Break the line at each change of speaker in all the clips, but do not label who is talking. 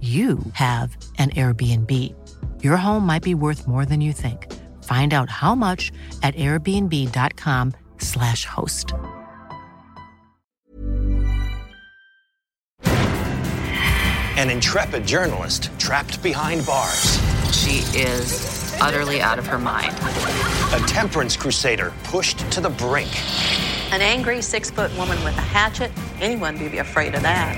you have an Airbnb. Your home might be worth more than you think. Find out how much at airbnb.com/slash host.
An intrepid journalist trapped behind bars.
She is utterly out of her mind.
A temperance crusader pushed to the brink.
An angry six foot woman with a hatchet. Anyone would be afraid of that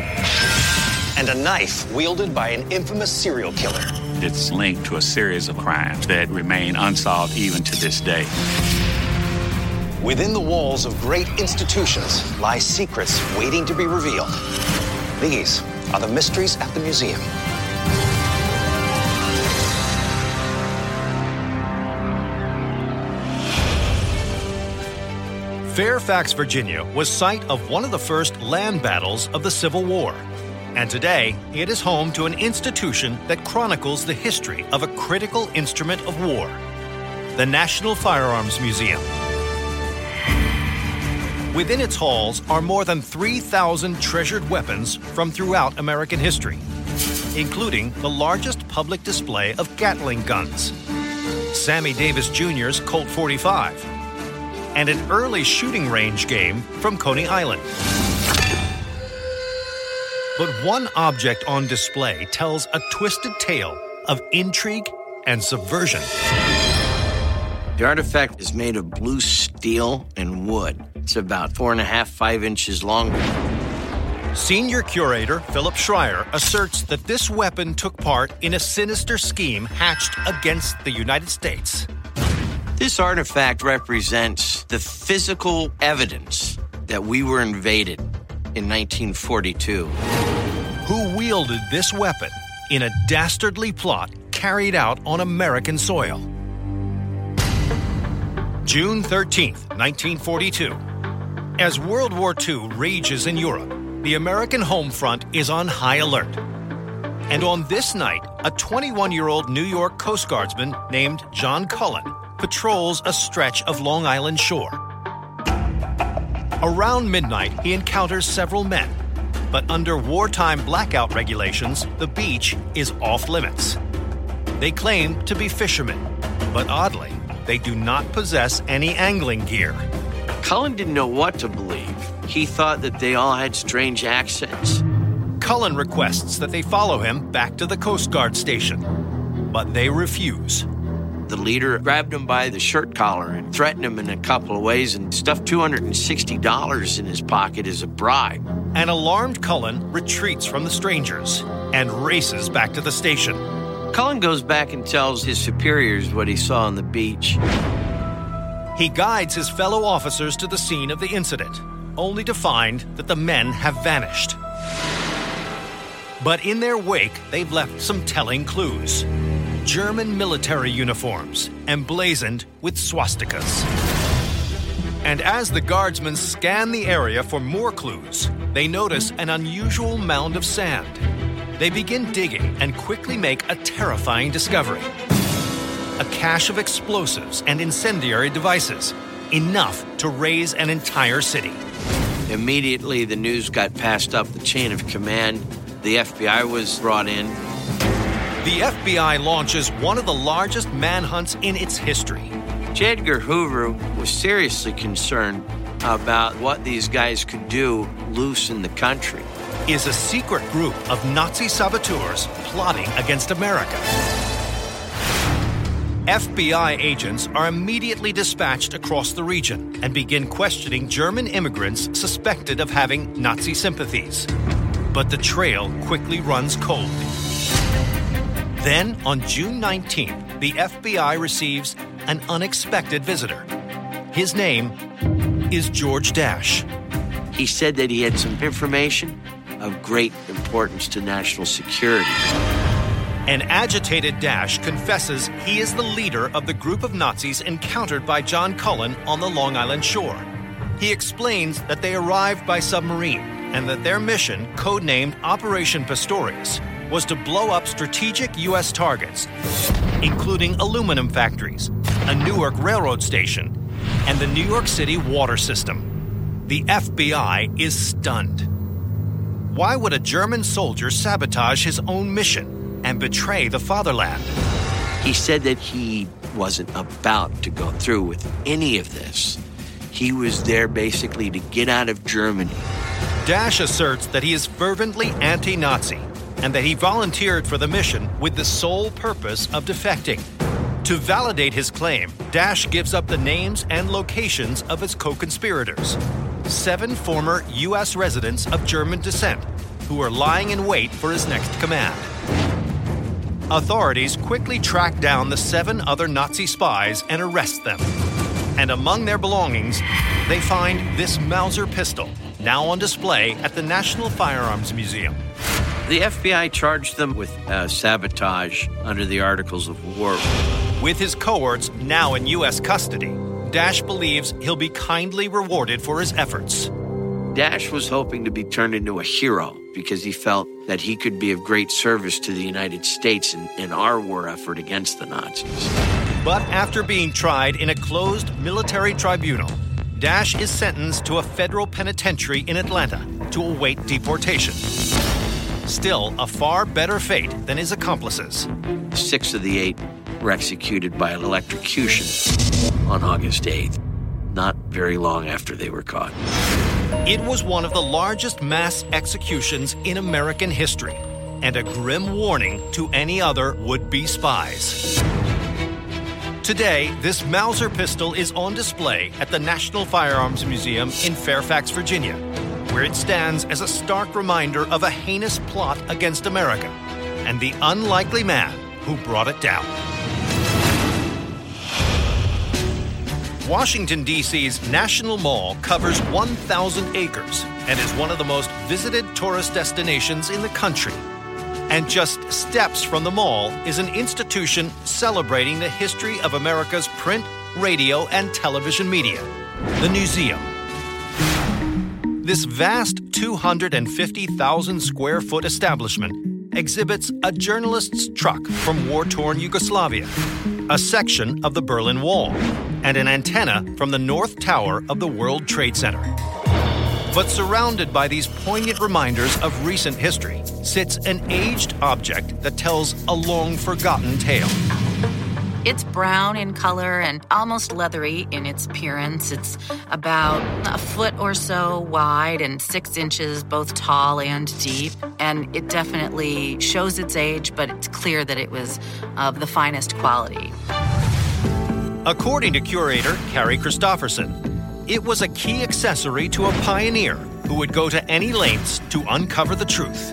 and a knife wielded by an infamous serial killer.
It's linked to a series of crimes that remain unsolved even to this day.
Within the walls of great institutions lie secrets waiting to be revealed. These are the mysteries at the museum.
Fairfax, Virginia was site of one of the first land battles of the Civil War. And today, it is home to an institution that chronicles the history of a critical instrument of war the National Firearms Museum. Within its halls are more than 3,000 treasured weapons from throughout American history, including the largest public display of Gatling guns, Sammy Davis Jr.'s Colt 45, and an early shooting range game from Coney Island. But one object on display tells a twisted tale of intrigue and subversion.
The artifact is made of blue steel and wood. It's about four and a half, five inches long.
Senior curator Philip Schreier asserts that this weapon took part in a sinister scheme hatched against the United States.
This artifact represents the physical evidence that we were invaded in 1942.
Who wielded this weapon in a dastardly plot carried out on American soil? June 13th, 1942. As World War II rages in Europe, the American home front is on high alert. And on this night, a 21 year old New York Coast Guardsman named John Cullen patrols a stretch of Long Island shore. Around midnight, he encounters several men, but under wartime blackout regulations, the beach is off limits. They claim to be fishermen, but oddly, they do not possess any angling gear.
Cullen didn't know what to believe. He thought that they all had strange accents.
Cullen requests that they follow him back to the Coast Guard station, but they refuse.
The leader grabbed him by the shirt collar and threatened him in a couple of ways and stuffed $260 in his pocket as a bribe.
An alarmed Cullen retreats from the strangers and races back to the station.
Cullen goes back and tells his superiors what he saw on the beach.
He guides his fellow officers to the scene of the incident, only to find that the men have vanished. But in their wake, they've left some telling clues. German military uniforms emblazoned with swastikas. And as the guardsmen scan the area for more clues, they notice an unusual mound of sand. They begin digging and quickly make a terrifying discovery a cache of explosives and incendiary devices, enough to raze an entire city.
Immediately, the news got passed up the chain of command. The FBI was brought in.
The FBI launches one of the largest manhunts in its history.
J. Edgar Hoover was seriously concerned about what these guys could do loose in the country.
Is a secret group of Nazi saboteurs plotting against America. FBI agents are immediately dispatched across the region and begin questioning German immigrants suspected of having Nazi sympathies. But the trail quickly runs cold. Then, on June 19th, the FBI receives an unexpected visitor. His name is George Dasch.
He said that he had some information of great importance to national security.
An agitated Dasch confesses he is the leader of the group of Nazis encountered by John Cullen on the Long Island shore. He explains that they arrived by submarine and that their mission, codenamed Operation Pastorius, was to blow up strategic U.S. targets, including aluminum factories, a Newark railroad station, and the New York City water system. The FBI is stunned. Why would a German soldier sabotage his own mission? and betray the fatherland.
He said that he wasn't about to go through with any of this. He was there basically to get out of Germany.
Dasch asserts that he is fervently anti Nazi and that he volunteered for the mission with the sole purpose of defecting. To validate his claim, Dasch gives up the names and locations of his co conspirators seven former U.S. residents of German descent who are lying in wait for his next command. Authorities quickly track down the seven other Nazi spies and arrest them. And among their belongings, they find this Mauser pistol, now on display at the National Firearms Museum.
The FBI charged them with uh, sabotage under the Articles of War.
With his cohorts now in U.S. custody, Dasch believes he'll be kindly rewarded for his efforts.
Dasch was hoping to be turned into a hero because he felt that he could be of great service to the United States in, in our war effort against the Nazis.
But after being tried in a closed military tribunal, Dasch is sentenced to a federal penitentiary in Atlanta to await deportation. Still, a far better fate than his accomplices.
Six of the eight were executed by an electrocution on August 8th, not very long after they were caught.
It was one of the largest mass executions in American history and a grim warning to any other would be spies. Today, this Mauser pistol is on display at the National Firearms Museum in Fairfax, Virginia, where it stands as a stark reminder of a heinous plot against America and the unlikely man who brought it down. Washington, D.C.'s National Mall covers 1,000 acres and is one of the most visited tourist destinations in the country. And just steps from the mall is an institution celebrating the history of America's print, radio, and television media the Newseum. This vast 250,000 square foot establishment exhibits a journalist's truck from war torn Yugoslavia, a section of the Berlin Wall, and an antenna from the North Tower of the World Trade Center. But surrounded by these poignant reminders of recent history sits an aged object that tells a long forgotten tale.
It's brown in color and almost leathery in its appearance. It's about a foot or so wide and six inches both tall and deep. And it definitely shows its age, but it's clear that it was of the finest quality.
According to curator Carrie Christofferson, it was a key accessory to a pioneer who would go to any lengths to uncover the truth.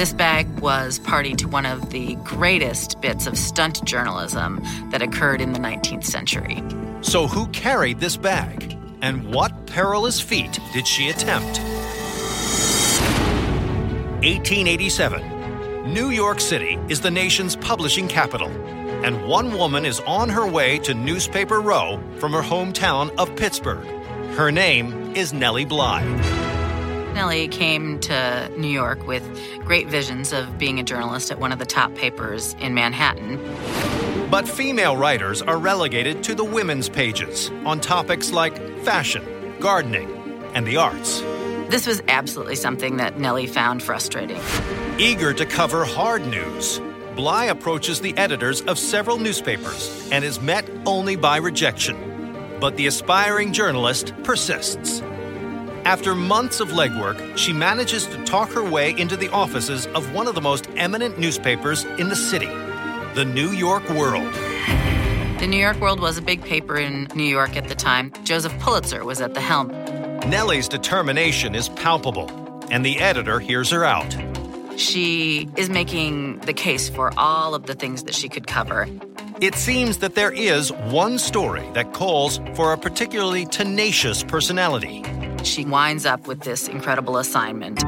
This bag was party to one of the greatest bits of stunt journalism that occurred in the 19th century.
So, who carried this bag? And what perilous feat did she attempt? 1887. New York City is the nation's publishing capital, and one woman is on her way to Newspaper Row from her hometown of Pittsburgh. Her name is Nellie Bly.
Nellie came to New York with great visions of being a journalist at one of the top papers in Manhattan.
But female writers are relegated to the women's pages on topics like fashion, gardening, and the arts.
This was absolutely something that Nellie found frustrating.
Eager to cover hard news, Bly approaches the editors of several newspapers and is met only by rejection. But the aspiring journalist persists. After months of legwork, she manages to talk her way into the offices of one of the most eminent newspapers in the city, the New York World.
The New York World was a big paper in New York at the time. Joseph Pulitzer was at the helm.
Nellie's determination is palpable, and the editor hears her out.
She is making the case for all of the things that she could cover.
It seems that there is one story that calls for a particularly tenacious personality.
She winds up with this incredible assignment.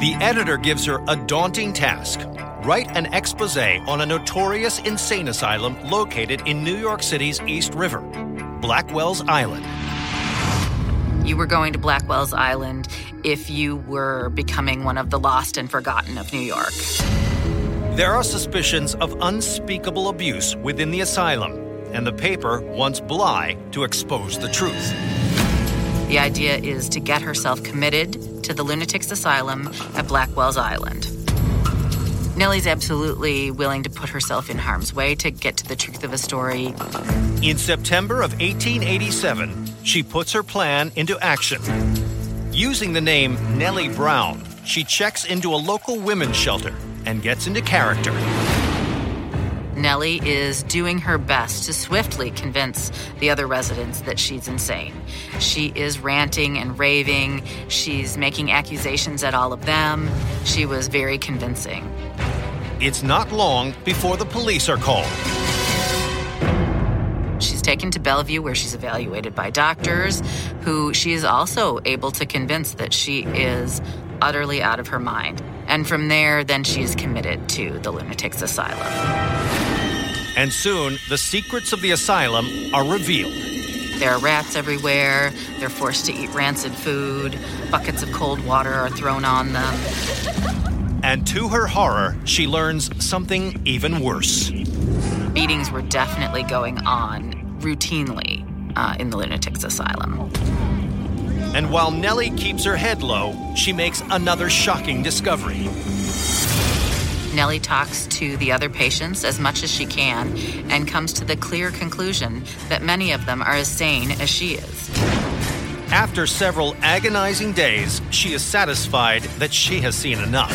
The editor gives her a daunting task write an expose on a notorious insane asylum located in New York City's East River, Blackwell's Island.
You were going to Blackwell's Island if you were becoming one of the lost and forgotten of New York.
There are suspicions of unspeakable abuse within the asylum, and the paper wants Bly to expose the truth.
The idea is to get herself committed to the lunatics asylum at Blackwell's Island. Nellie's absolutely willing to put herself in harm's way to get to the truth of a story.
In September of 1887, she puts her plan into action. Using the name Nellie Brown, she checks into a local women's shelter and gets into character.
Nellie is doing her best to swiftly convince the other residents that she's insane. She is ranting and raving. She's making accusations at all of them. She was very convincing.
It's not long before the police are called.
She's taken to Bellevue, where she's evaluated by doctors, who she is also able to convince that she is utterly out of her mind. And from there, then she is committed to the lunatic's asylum.
And soon, the secrets of the asylum are revealed.
There are rats everywhere. They're forced to eat rancid food. Buckets of cold water are thrown on them.
And to her horror, she learns something even worse.
Beatings were definitely going on routinely uh, in the lunatic's asylum.
And while Nellie keeps her head low, she makes another shocking discovery.
Nellie talks to the other patients as much as she can and comes to the clear conclusion that many of them are as sane as she is.
After several agonizing days, she is satisfied that she has seen enough.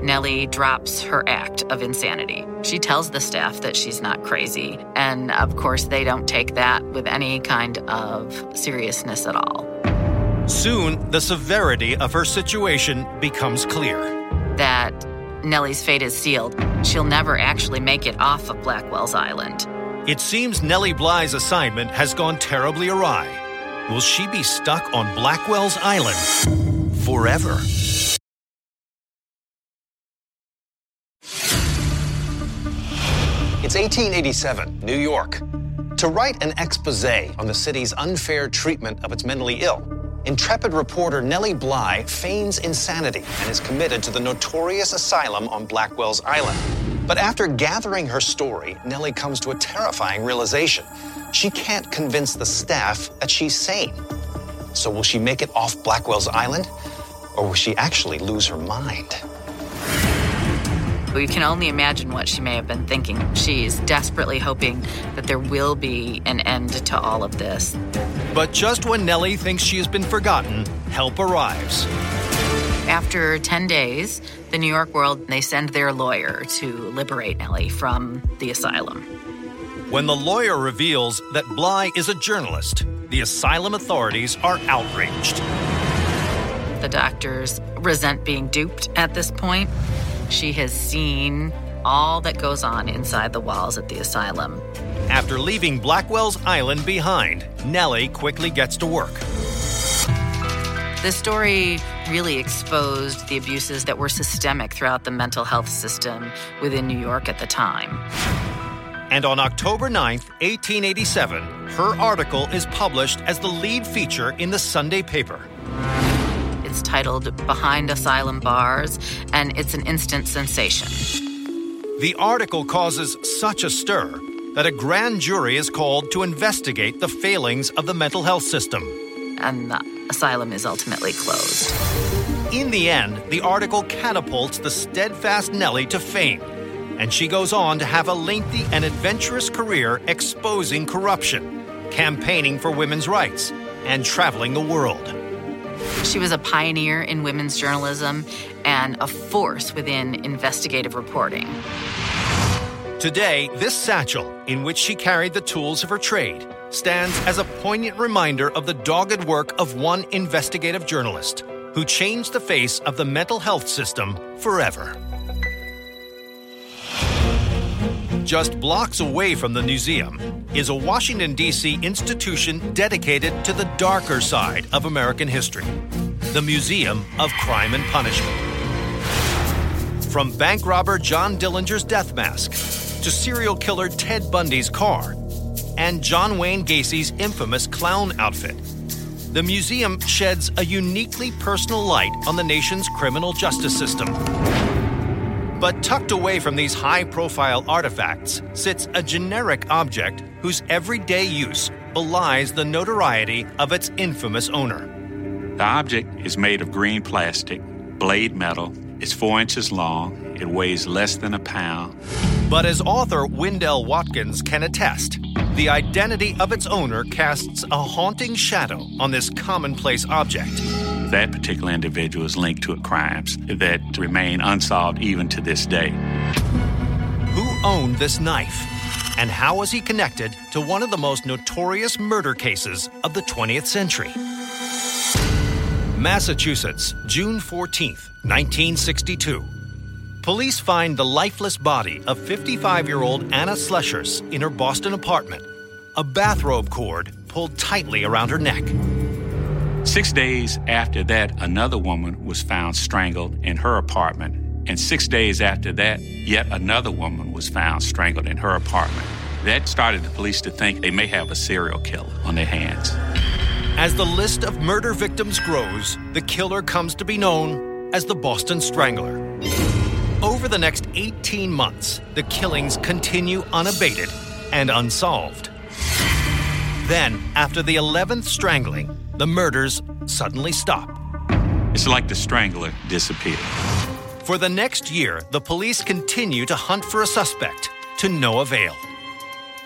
Nellie drops her act of insanity. She tells the staff that she's not crazy, and of course, they don't take that with any kind of seriousness at all.
Soon, the severity of her situation becomes clear
that Nellie's fate is sealed. She'll never actually make it off of Blackwell's Island.
It seems Nellie Bly's assignment has gone terribly awry. Will she be stuck on Blackwell's Island forever?
It's 1887, New York. To write an expose on the city's unfair treatment of its mentally ill, Intrepid reporter Nellie Bly feigns insanity and is committed to the notorious asylum on Blackwell's Island. But after gathering her story, Nellie comes to a terrifying realization. She can't convince the staff that she's sane. So will she make it off Blackwell's Island? Or will she actually lose her mind?
We can only imagine what she may have been thinking. She's desperately hoping that there will be an end to all of this.
But just when Nellie thinks she has been forgotten, help arrives.
After 10 days, the New York World they send their lawyer to liberate Nellie from the asylum.
When the lawyer reveals that Bly is a journalist, the asylum authorities are outraged.
The doctors resent being duped at this point. She has seen all that goes on inside the walls at the asylum.
After leaving Blackwell's Island behind, Nellie quickly gets to work.
The story really exposed the abuses that were systemic throughout the mental health system within New York at the time.
And on October 9th, 1887, her article is published as the lead feature in the Sunday paper.
It's titled Behind Asylum Bars, and it's an instant sensation.
The article causes such a stir that a grand jury is called to investigate the failings of the mental health system.
And the asylum is ultimately closed.
In the end, the article catapults the steadfast Nellie to fame, and she goes on to have a lengthy and adventurous career exposing corruption, campaigning for women's rights, and traveling the world.
She was a pioneer in women's journalism and a force within investigative reporting.
Today, this satchel, in which she carried the tools of her trade, stands as a poignant reminder of the dogged work of one investigative journalist who changed the face of the mental health system forever. Just blocks away from the museum is a Washington, D.C. institution dedicated to the darker side of American history the Museum of Crime and Punishment. From bank robber John Dillinger's death mask to serial killer Ted Bundy's car and John Wayne Gacy's infamous clown outfit, the museum sheds a uniquely personal light on the nation's criminal justice system. But tucked away from these high profile artifacts sits a generic object whose everyday use belies the notoriety of its infamous owner.
The object is made of green plastic, blade metal, it's four inches long, it weighs less than a pound.
But as author Wendell Watkins can attest, the identity of its owner casts a haunting shadow on this commonplace object.
That particular individual is linked to crimes that remain unsolved even to this day.
Who owned this knife? And how was he connected to one of the most notorious murder cases of the 20th century? Massachusetts, June 14, 1962. Police find the lifeless body of 55 year old Anna Slesers in her Boston apartment, a bathrobe cord pulled tightly around her neck.
Six days after that, another woman was found strangled in her apartment. And six days after that, yet another woman was found strangled in her apartment. That started the police to think they may have a serial killer on their hands.
As the list of murder victims grows, the killer comes to be known as the Boston Strangler. Over the next 18 months, the killings continue unabated and unsolved. Then, after the 11th strangling, the murders suddenly stop.
It's like the strangler disappeared.
For the next year, the police continue to hunt for a suspect, to no avail.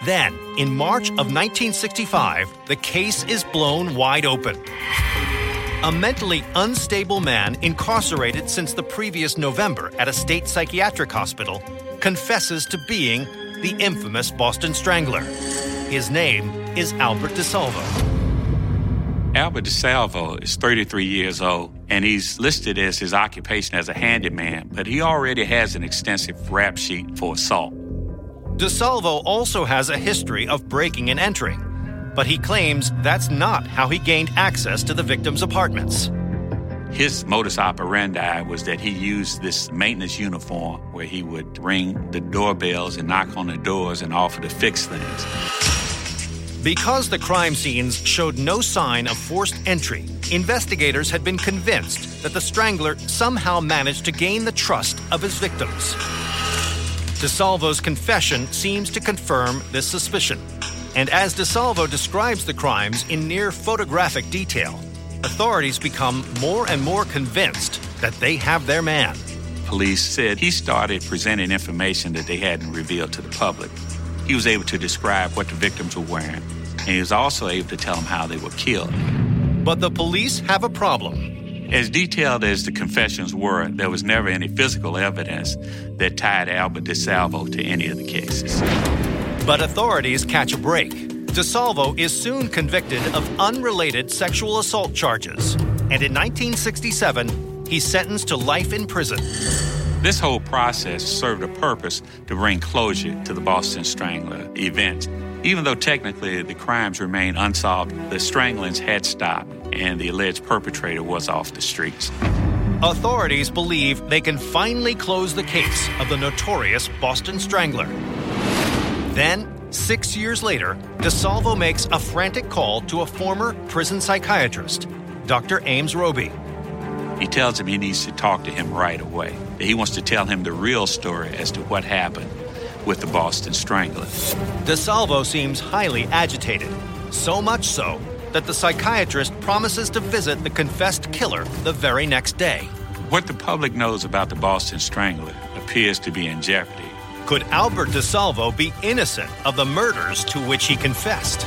Then, in March of 1965, the case is blown wide open. A mentally unstable man incarcerated since the previous November at a state psychiatric hospital confesses to being the infamous Boston Strangler. His name is Albert DeSalvo.
Albert DeSalvo is 33 years old, and he's listed as his occupation as a handyman, but he already has an extensive rap sheet for assault.
DeSalvo also has a history of breaking and entering, but he claims that's not how he gained access to the victims' apartments.
His modus operandi was that he used this maintenance uniform where he would ring the doorbells and knock on the doors and offer to fix things.
Because the crime scenes showed no sign of forced entry, investigators had been convinced that the strangler somehow managed to gain the trust of his victims. DeSalvo's confession seems to confirm this suspicion. And as DeSalvo describes the crimes in near photographic detail, authorities become more and more convinced that they have their man.
Police said he started presenting information that they hadn't revealed to the public. He was able to describe what the victims were wearing, and he was also able to tell them how they were killed.
But the police have a problem.
As detailed as the confessions were, there was never any physical evidence that tied Albert DeSalvo to any of the cases.
But authorities catch a break. DeSalvo is soon convicted of unrelated sexual assault charges, and in 1967, he's sentenced to life in prison.
This whole process served a purpose to bring closure to the Boston Strangler event. Even though technically the crimes remained unsolved, the stranglings had stopped and the alleged perpetrator was off the streets.
Authorities believe they can finally close the case of the notorious Boston Strangler. Then, six years later, DeSalvo makes a frantic call to a former prison psychiatrist, Dr. Ames Robey.
He tells him he needs to talk to him right away. He wants to tell him the real story as to what happened with the Boston Strangler.
DeSalvo seems highly agitated, so much so that the psychiatrist promises to visit the confessed killer the very next day.
What the public knows about the Boston Strangler appears to be in jeopardy.
Could Albert DeSalvo be innocent of the murders to which he confessed?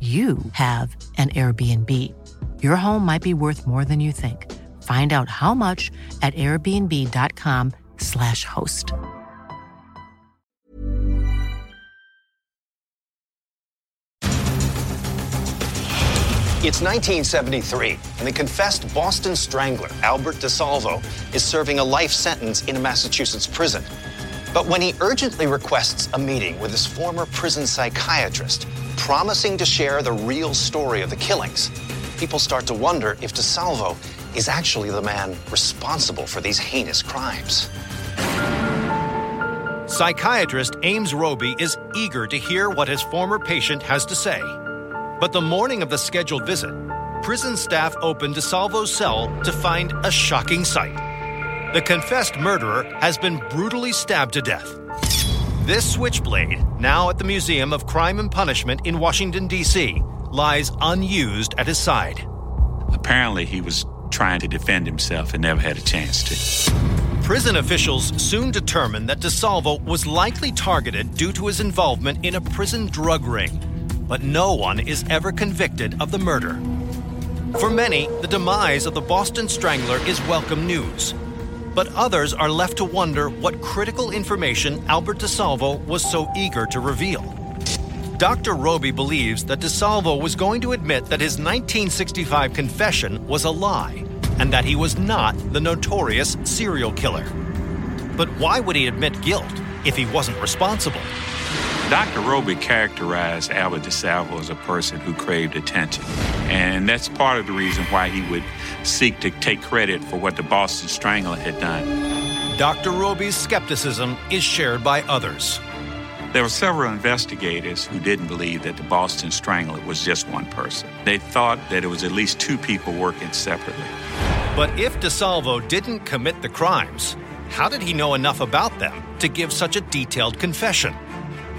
you have an Airbnb. Your home might be worth more than you think. Find out how much at airbnb.com/slash host.
It's 1973, and the confessed Boston Strangler, Albert DeSalvo, is serving a life sentence in a Massachusetts prison. But when he urgently requests a meeting with his former prison psychiatrist, promising to share the real story of the killings, people start to wonder if DeSalvo is actually the man responsible for these heinous crimes.
Psychiatrist Ames Robey is eager to hear what his former patient has to say. But the morning of the scheduled visit, prison staff open DeSalvo's cell to find a shocking sight. The confessed murderer has been brutally stabbed to death. This switchblade, now at the Museum of Crime and Punishment in Washington, D.C., lies unused at his side.
Apparently, he was trying to defend himself and never had a chance to.
Prison officials soon determined that DeSalvo was likely targeted due to his involvement in a prison drug ring, but no one is ever convicted of the murder. For many, the demise of the Boston Strangler is welcome news. But others are left to wonder what critical information Albert DeSalvo was so eager to reveal. Dr. Robey believes that DeSalvo was going to admit that his 1965 confession was a lie and that he was not the notorious serial killer. But why would he admit guilt if he wasn't responsible?
Dr. Robey characterized Albert DeSalvo as a person who craved attention. And that's part of the reason why he would seek to take credit for what the Boston Strangler had done.
Dr. Robey's skepticism is shared by others.
There were several investigators who didn't believe that the Boston Strangler was just one person. They thought that it was at least two people working separately.
But if DeSalvo didn't commit the crimes, how did he know enough about them to give such a detailed confession?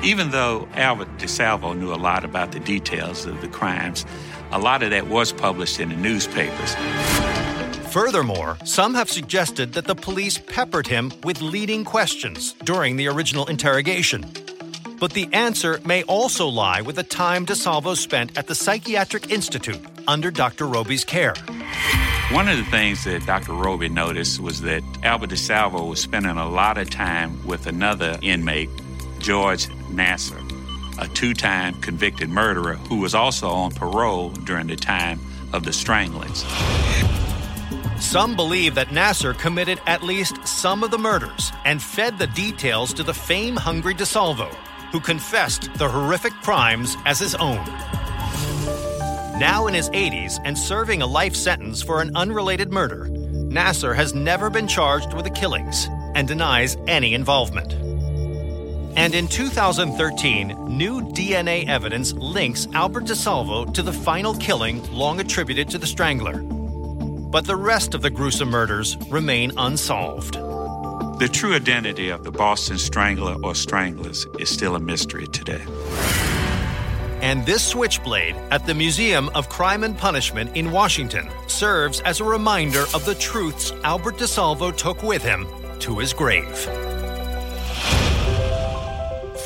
Even though Albert DeSalvo knew a lot about the details of the crimes, a lot of that was published in the newspapers.
Furthermore, some have suggested that the police peppered him with leading questions during the original interrogation. But the answer may also lie with the time DeSalvo spent at the Psychiatric Institute under Dr. Robey's care.
One of the things that Dr. Robey noticed was that Albert DeSalvo was spending a lot of time with another inmate, George Nassar, a two time convicted murderer who was also on parole during the time of the stranglings.
Some believe that Nassar committed at least some of the murders and fed the details to the fame hungry DeSalvo, who confessed the horrific crimes as his own. Now in his 80s and serving a life sentence for an unrelated murder, Nassar has never been charged with the killings and denies any involvement. And in 2013, new DNA evidence links Albert DeSalvo to the final killing long attributed to the strangler. But the rest of the gruesome murders remain unsolved.
The true identity of the Boston Strangler or Stranglers is still a mystery today.
And this switchblade at the Museum of Crime and Punishment in Washington serves as a reminder of the truths Albert DeSalvo took with him to his grave.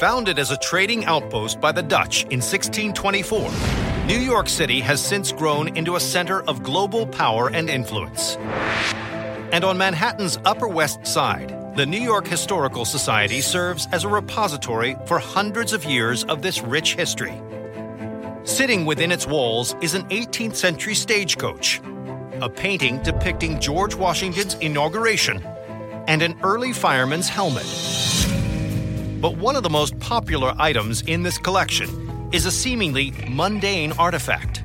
Founded as a trading outpost by the Dutch in 1624, New York City has since grown into a center of global power and influence. And on Manhattan's Upper West Side, the New York Historical Society serves as a repository for hundreds of years of this rich history. Sitting within its walls is an 18th century stagecoach, a painting depicting George Washington's inauguration, and an early fireman's helmet. But one of the most popular items in this collection is a seemingly mundane artifact.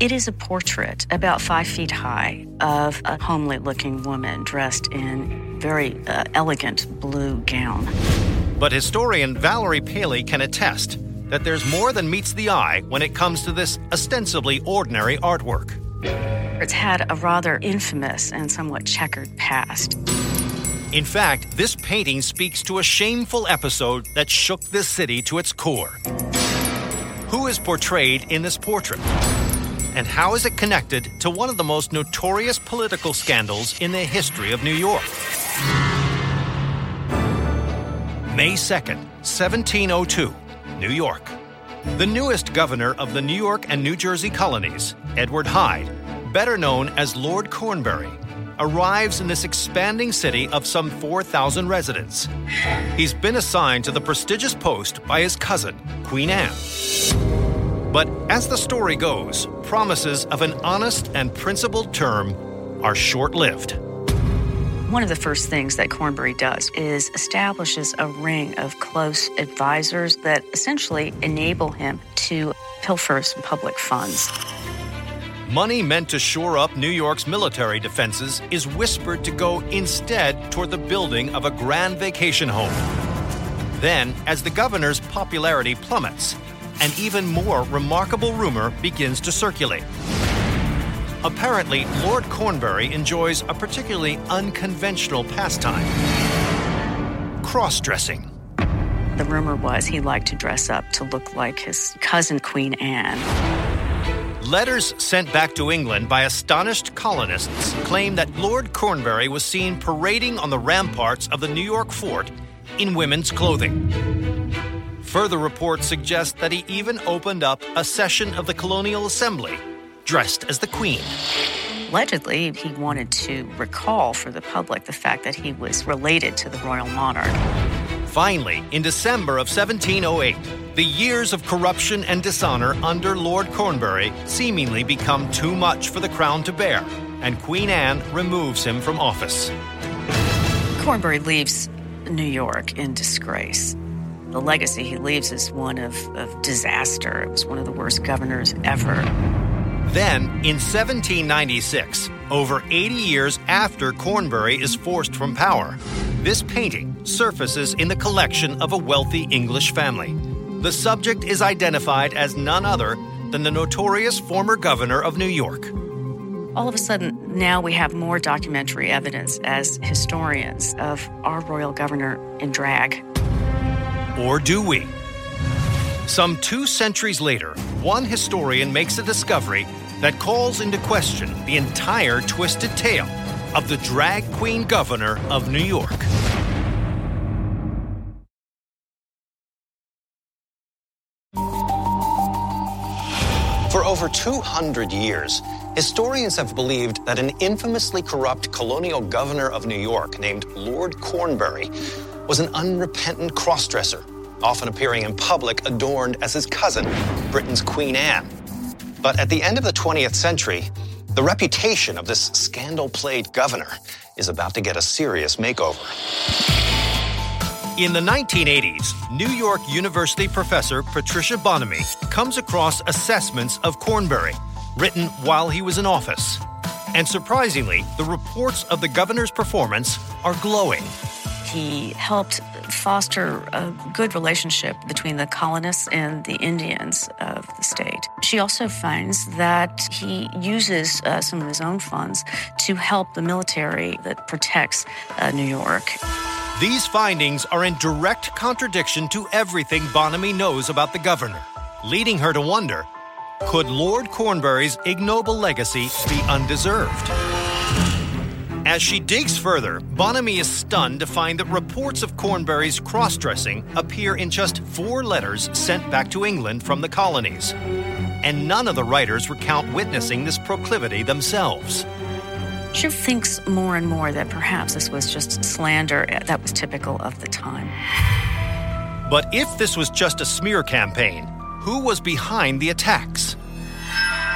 It is a portrait about five feet high of a homely looking woman dressed in very uh, elegant blue gown.
But historian Valerie Paley can attest that there's more than meets the eye when it comes to this ostensibly ordinary artwork.
It's had a rather infamous and somewhat checkered past.
In fact, this painting speaks to a shameful episode that shook this city to its core. Who is portrayed in this portrait? And how is it connected to one of the most notorious political scandals in the history of New York? May 2nd, 1702, New York. The newest governor of the New York and New Jersey colonies, Edward Hyde, better known as Lord Cornbury, arrives in this expanding city of some 4,000 residents. He's been assigned to the prestigious post by his cousin, Queen Anne. But as the story goes, promises of an honest and principled term are short lived.
One of the first things that Cornbury does is establishes a ring of close advisors that essentially enable him to pilfer some public funds.
Money meant to shore up New York's military defenses is whispered to go instead toward the building of a grand vacation home. Then, as the governor's popularity plummets, an even more remarkable rumor begins to circulate. Apparently, Lord Cornbury enjoys a particularly unconventional pastime cross dressing.
The rumor was he liked to dress up to look like his cousin, Queen Anne.
Letters sent back to England by astonished colonists claim that Lord Cornbury was seen parading on the ramparts of the New York fort in women's clothing. Further reports suggest that he even opened up a session of the Colonial Assembly dressed as the Queen.
Allegedly, he wanted to recall for the public the fact that he was related to the royal monarch.
Finally, in December of 1708, the years of corruption and dishonor under Lord Cornbury seemingly become too much for the crown to bear, and Queen Anne removes him from office.
Cornbury leaves New York in disgrace. The legacy he leaves is one of, of disaster. It was one of the worst governors ever.
Then, in 1796, over 80 years after Cornbury is forced from power, this painting surfaces in the collection of a wealthy English family. The subject is identified as none other than the notorious former governor of New York.
All of a sudden, now we have more documentary evidence as historians of our royal governor in drag.
Or do we? Some two centuries later, one historian makes a discovery that calls into question the entire twisted tale of the drag queen governor of New York.
Over 200 years, historians have believed that an infamously corrupt colonial governor of New York named Lord Cornbury was an unrepentant crossdresser, often appearing in public adorned as his cousin, Britain's Queen Anne. But at the end of the 20th century, the reputation of this scandal plagued governor is about to get a serious makeover.
In the 1980s, New York University professor Patricia Bonomi comes across assessments of Cornbury, written while he was in office. And surprisingly, the reports of the governor's performance are glowing.
He helped foster a good relationship between the colonists and the Indians of the state. She also finds that he uses uh, some of his own funds to help the military that protects uh, New York.
These findings are in direct contradiction to everything Bonomi knows about the governor, leading her to wonder could Lord Cornbury's ignoble legacy be undeserved? As she digs further, Bonomi is stunned to find that reports of Cornbury's cross dressing appear in just four letters sent back to England from the colonies. And none of the writers recount witnessing this proclivity themselves.
She thinks more and more that perhaps this was just slander that was typical of the time.
But if this was just a smear campaign, who was behind the attacks?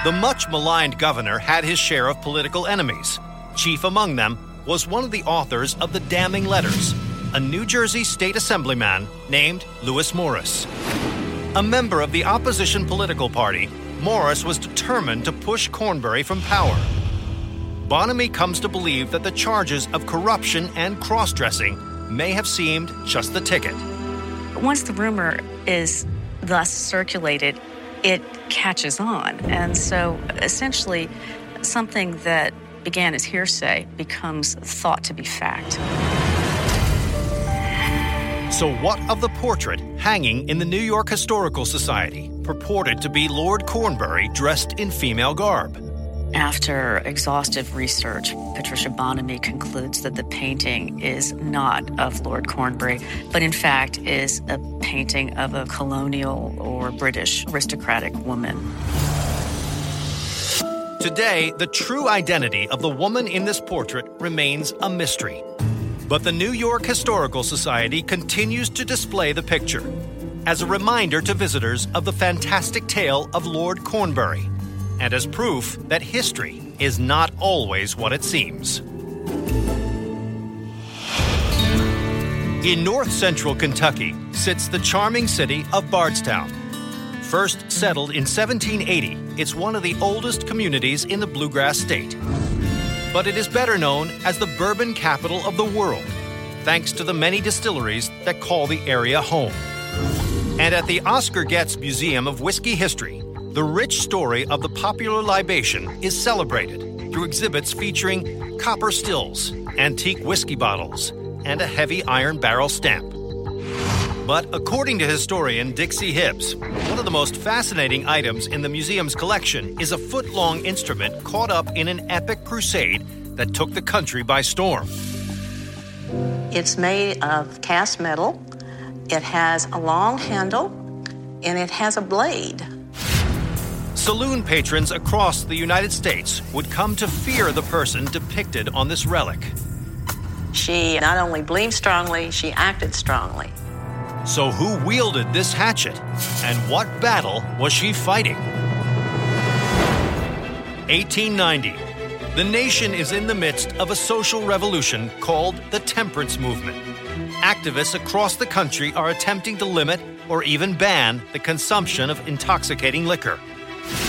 The much maligned governor had his share of political enemies. Chief among them was one of the authors of the damning letters, a New Jersey state assemblyman named Lewis Morris. A member of the opposition political party, Morris was determined to push Cornbury from power. Bonomi comes to believe that the charges of corruption and cross dressing may have seemed just the ticket.
Once the rumor is thus circulated, it catches on. And so essentially, something that began as hearsay becomes thought to be fact.
So, what of the portrait hanging in the New York Historical Society, purported to be Lord Cornbury dressed in female garb?
After exhaustive research, Patricia Bonomi concludes that the painting is not of Lord Cornbury, but in fact is a painting of a colonial or British aristocratic woman.
Today, the true identity of the woman in this portrait remains a mystery. But the New York Historical Society continues to display the picture as a reminder to visitors of the fantastic tale of Lord Cornbury and as proof that history is not always what it seems. In north central Kentucky sits the charming city of Bardstown. First settled in 1780, it's one of the oldest communities in the Bluegrass State. But it is better known as the bourbon capital of the world, thanks to the many distilleries that call the area home. And at the Oscar Getz Museum of Whiskey History, the rich story of the popular libation is celebrated through exhibits featuring copper stills, antique whiskey bottles, and a heavy iron barrel stamp. But according to historian Dixie Hibbs, one of the most fascinating items in the museum's collection is a foot long instrument caught up in an epic crusade that took the country by storm.
It's made of cast metal, it has a long handle, and it has a blade.
Saloon patrons across the United States would come to fear the person depicted on this relic.
She not only believed strongly, she acted strongly.
So, who wielded this hatchet? And what battle was she fighting? 1890. The nation is in the midst of a social revolution called the temperance movement. Activists across the country are attempting to limit or even ban the consumption of intoxicating liquor.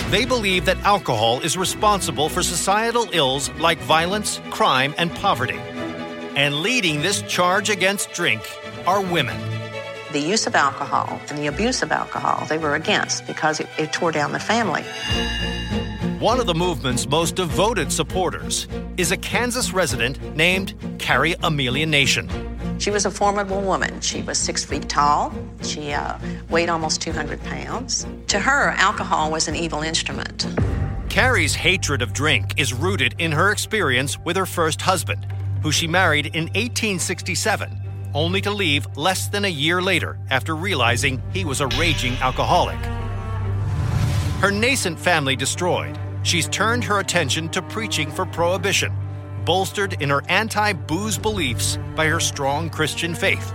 They believe that alcohol is responsible for societal ills like violence, crime, and poverty. And leading this charge against drink are women.
The use of alcohol and the abuse of alcohol, they were against because it, it tore down the family.
One of the movement's most devoted supporters is a Kansas resident named Carrie Amelia Nation.
She was a formidable woman. She was six feet tall. She uh, weighed almost 200 pounds. To her, alcohol was an evil instrument.
Carrie's hatred of drink is rooted in her experience with her first husband, who she married in 1867, only to leave less than a year later after realizing he was a raging alcoholic. Her nascent family destroyed, she's turned her attention to preaching for prohibition, bolstered in her anti booze beliefs by her strong Christian faith.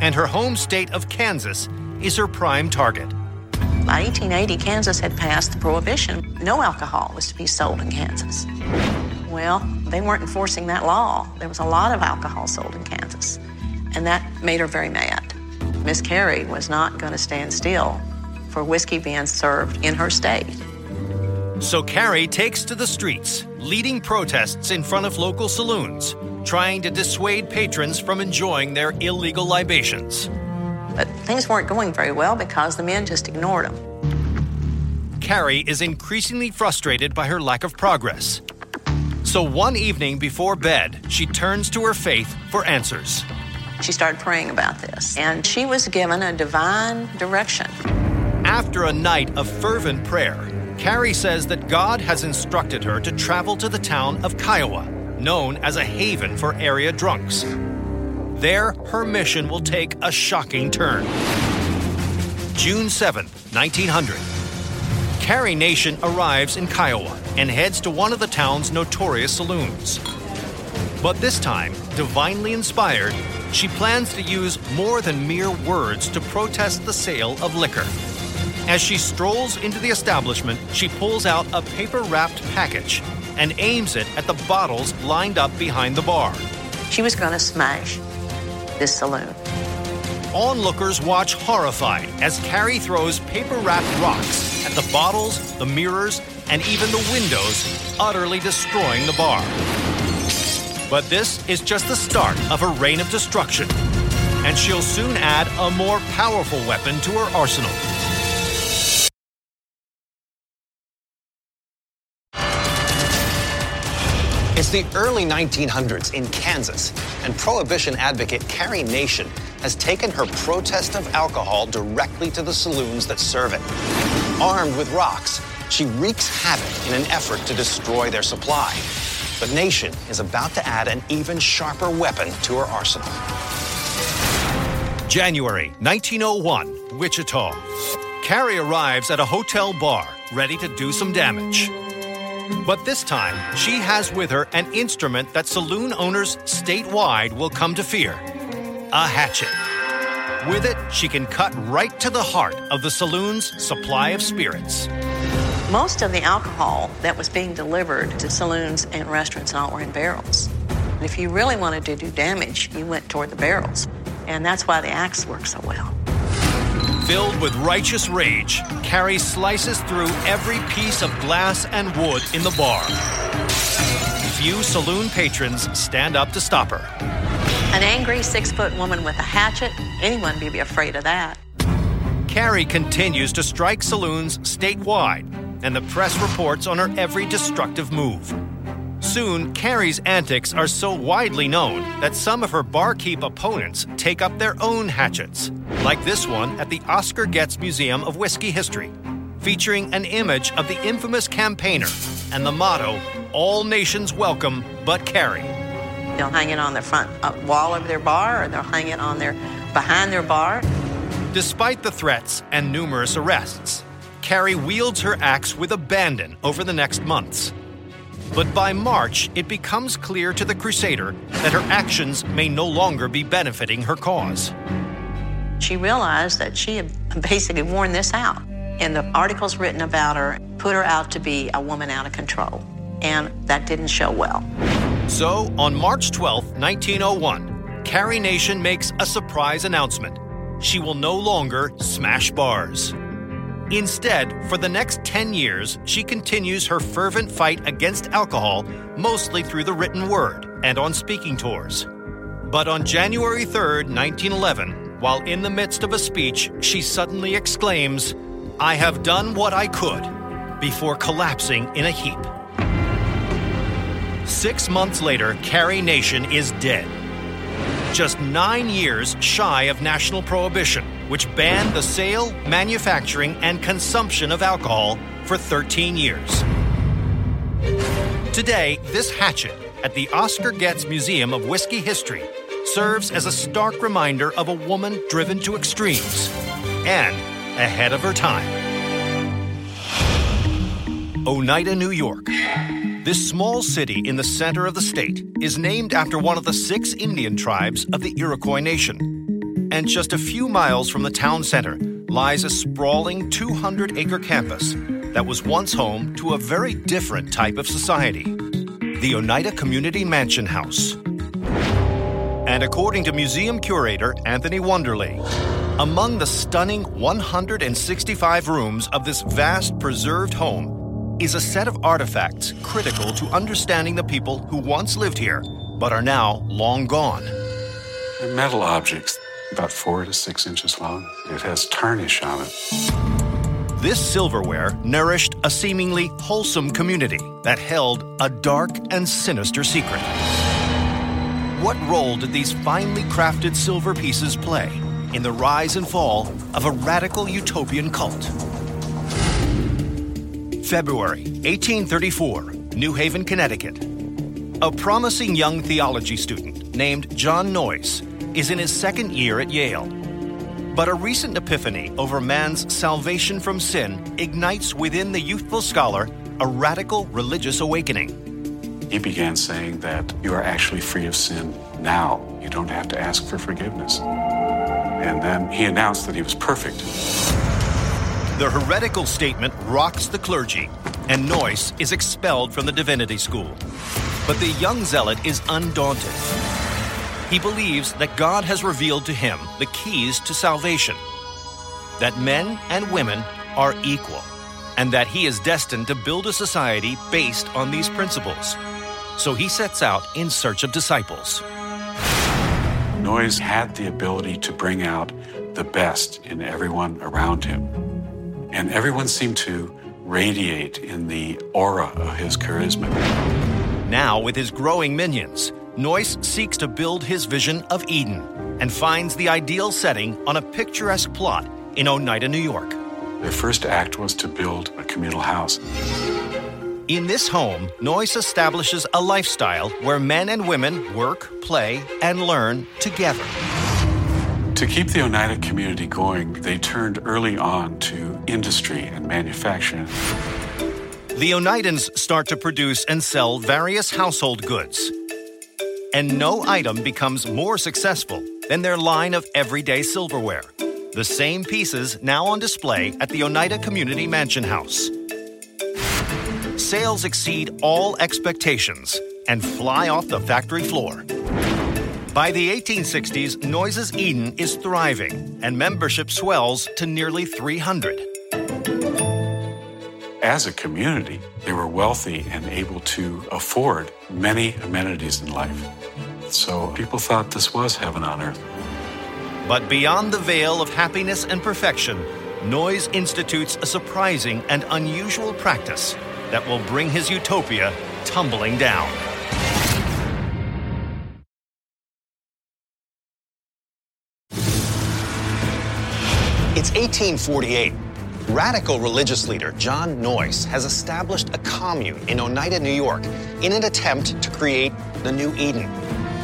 And her home state of Kansas is her prime target.
By 1880, Kansas had passed the prohibition. No alcohol was to be sold in Kansas. Well, they weren't enforcing that law. There was a lot of alcohol sold in Kansas, and that made her very mad. Miss Carrie was not going to stand still for whiskey being served in her state.
So Carrie takes to the streets, leading protests in front of local saloons, trying to dissuade patrons from enjoying their illegal libations.
But things weren't going very well because the men just ignored them.
Carrie is increasingly frustrated by her lack of progress. So one evening before bed, she turns to her faith for answers.
She started praying about this, and she was given a divine direction.
After a night of fervent prayer, Carrie says that God has instructed her to travel to the town of Kiowa, known as a haven for area drunks. There, her mission will take a shocking turn. June 7, 1900. Carrie Nation arrives in Kiowa and heads to one of the town's notorious saloons. But this time, divinely inspired, she plans to use more than mere words to protest the sale of liquor. As she strolls into the establishment, she pulls out a paper wrapped package and aims it at the bottles lined up behind the bar.
She was going to smash this saloon.
Onlookers watch horrified as Carrie throws paper wrapped rocks at the bottles, the mirrors, and even the windows, utterly destroying the bar. But this is just the start of her reign of destruction, and she'll soon add a more powerful weapon to her arsenal.
It's the early 1900s in Kansas, and prohibition advocate Carrie Nation has taken her protest of alcohol directly to the saloons that serve it. Armed with rocks, she wreaks havoc in an effort to destroy their supply. But Nation is about to add an even sharper weapon to her arsenal.
January 1901, Wichita. Carrie arrives at a hotel bar, ready to do some damage. But this time, she has with her an instrument that saloon owners statewide will come to fear a hatchet. With it, she can cut right to the heart of the saloon's supply of spirits.
Most of the alcohol that was being delivered to saloons and restaurants all were in barrels. If you really wanted to do damage, you went toward the barrels. And that's why the axe works so well.
Filled with righteous rage, Carrie slices through every piece of glass and wood in the bar. Few saloon patrons stand up to stop her.
An angry six foot woman with a hatchet, anyone would be afraid of that.
Carrie continues to strike saloons statewide, and the press reports on her every destructive move. Soon, Carrie's antics are so widely known that some of her barkeep opponents take up their own hatchets, like this one at the Oscar Getz Museum of Whiskey History, featuring an image of the infamous campaigner and the motto, All Nations Welcome but Carrie.
They'll hang it on the front uh, wall of their bar, or they'll hang it on their behind their bar.
Despite the threats and numerous arrests, Carrie wields her axe with abandon over the next months. But by March, it becomes clear to the Crusader that her actions may no longer be benefiting her cause.
She realized that she had basically worn this out. And the articles written about her put her out to be a woman out of control. And that didn't show well.
So, on March 12, 1901, Carrie Nation makes a surprise announcement. She will no longer smash bars. Instead, for the next 10 years, she continues her fervent fight against alcohol, mostly through the written word and on speaking tours. But on January 3, 1911, while in the midst of a speech, she suddenly exclaims, I have done what I could, before collapsing in a heap. Six months later, Carrie Nation is dead. Just nine years shy of national prohibition, which banned the sale, manufacturing, and consumption of alcohol for 13 years. Today, this hatchet at the Oscar Getz Museum of Whiskey History serves as a stark reminder of a woman driven to extremes and ahead of her time. Oneida, New York. This small city in the center of the state is named after one of the six Indian tribes of the Iroquois Nation. And just a few miles from the town center lies a sprawling 200 acre campus that was once home to a very different type of society the Oneida Community Mansion House. And according to museum curator Anthony Wonderley, among the stunning 165 rooms of this vast preserved home is a set of artifacts critical to understanding the people who once lived here but are now long gone.
They're metal objects, about four to six inches long. It has tarnish on it.
This silverware nourished a seemingly wholesome community that held a dark and sinister secret. What role did these finely crafted silver pieces play in the rise and fall of a radical utopian cult? February 1834, New Haven, Connecticut. A promising young theology student named John Noyes is in his second year at Yale. But a recent epiphany over man's salvation from sin ignites within the youthful scholar a radical religious awakening.
He began saying that you are actually free of sin now. You don't have to ask for forgiveness. And then he announced that he was perfect.
The heretical statement rocks the clergy, and Noyes is expelled from the divinity school. But the young zealot is undaunted. He believes that God has revealed to him the keys to salvation, that men and women are equal, and that he is destined to build a society based on these principles. So he sets out in search of disciples.
Noyes had the ability to bring out the best in everyone around him. And everyone seemed to radiate in the aura of his charisma.
Now, with his growing minions, Noyes seeks to build his vision of Eden and finds the ideal setting on a picturesque plot in Oneida, New York.
Their first act was to build a communal house.
In this home, Noyes establishes a lifestyle where men and women work, play, and learn together.
To keep the Oneida community going, they turned early on to industry and manufacturing.
The Oneidans start to produce and sell various household goods. And no item becomes more successful than their line of everyday silverware. The same pieces now on display at the Oneida Community Mansion House sales exceed all expectations and fly off the factory floor. By the 1860s, Noyes' Eden is thriving and membership swells to nearly 300.
As a community, they were wealthy and able to afford many amenities in life. So people thought this was heaven on earth.
But beyond the veil of happiness and perfection, Noyes institutes a surprising and unusual practice that will bring his utopia tumbling down.
It's 1848. Radical religious leader John Noyes has established a commune in Oneida, New York, in an attempt to create the New Eden.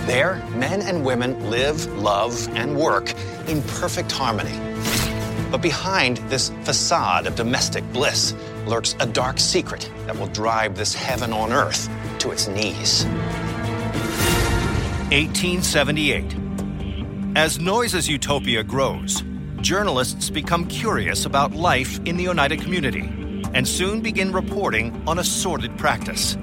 There, men and women live, love, and work in perfect harmony. But behind this facade of domestic bliss lurks a dark secret that will drive this heaven on earth to its knees.
1878. As Noyes' utopia grows, journalists become curious about life in the Oneida community and soon begin reporting on a sordid practice.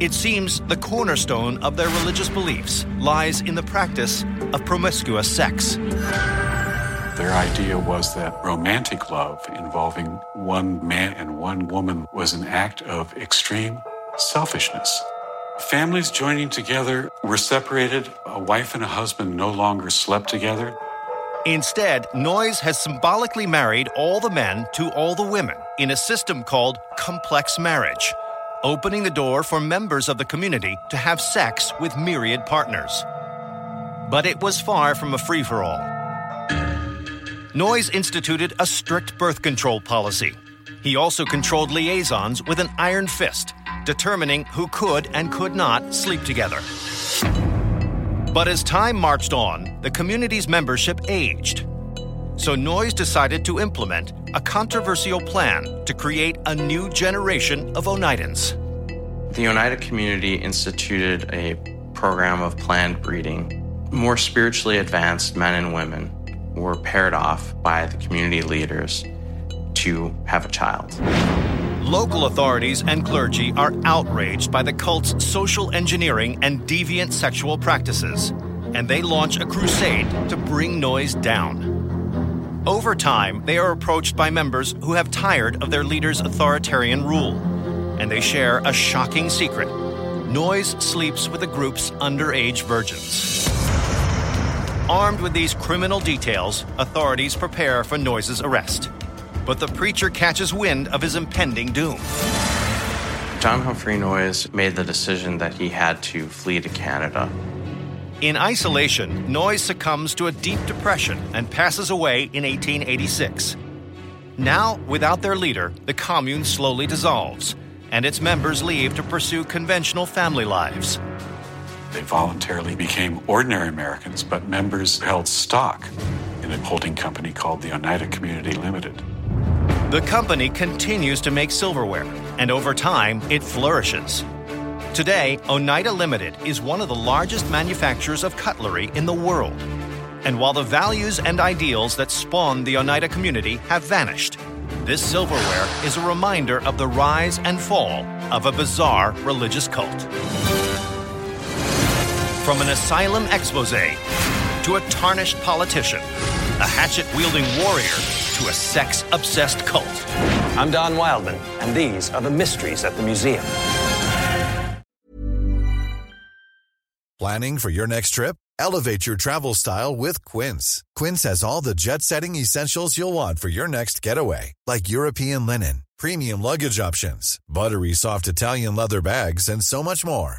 It seems the cornerstone of their religious beliefs lies in the practice of promiscuous sex.
Their idea was that romantic love involving one man and one woman was an act of extreme selfishness. Families joining together were separated. A wife and a husband no longer slept together.
Instead, Noyes has symbolically married all the men to all the women in a system called complex marriage, opening the door for members of the community to have sex with myriad partners. But it was far from a free for all. Noyes instituted a strict birth control policy. He also controlled liaisons with an iron fist, determining who could and could not sleep together. But as time marched on, the community's membership aged. So Noyes decided to implement a controversial plan to create a new generation of Oneidans.
The Oneida community instituted a program of planned breeding. More spiritually advanced men and women were paired off by the community leaders to have a child.
Local authorities and clergy are outraged by the cult's social engineering and deviant sexual practices, and they launch a crusade to bring Noyes down. Over time, they are approached by members who have tired of their leader's authoritarian rule, and they share a shocking secret. Noyes sleeps with the group's underage virgins. Armed with these criminal details, authorities prepare for Noyes's arrest but the preacher catches wind of his impending doom.
John Humphrey Noyes made the decision that he had to flee to Canada.
In isolation, Noyes succumbs to a deep depression and passes away in 1886. Now, without their leader, the commune slowly dissolves, and its members leave to pursue conventional family lives.
They voluntarily became ordinary Americans, but members held stock in a holding company called the Oneida Community Limited.
The company continues to make silverware, and over time, it flourishes. Today, Oneida Limited is one of the largest manufacturers of cutlery in the world. And while the values and ideals that spawned the Oneida community have vanished, this silverware is a reminder of the rise and fall of a bizarre religious cult. From an asylum expose to a tarnished politician, a hatchet wielding warrior to a sex obsessed cult.
I'm Don Wildman, and these are the mysteries at the museum.
Planning for your next trip? Elevate your travel style with Quince. Quince has all the jet setting essentials you'll want for your next getaway, like European linen, premium luggage options, buttery soft Italian leather bags, and so much more.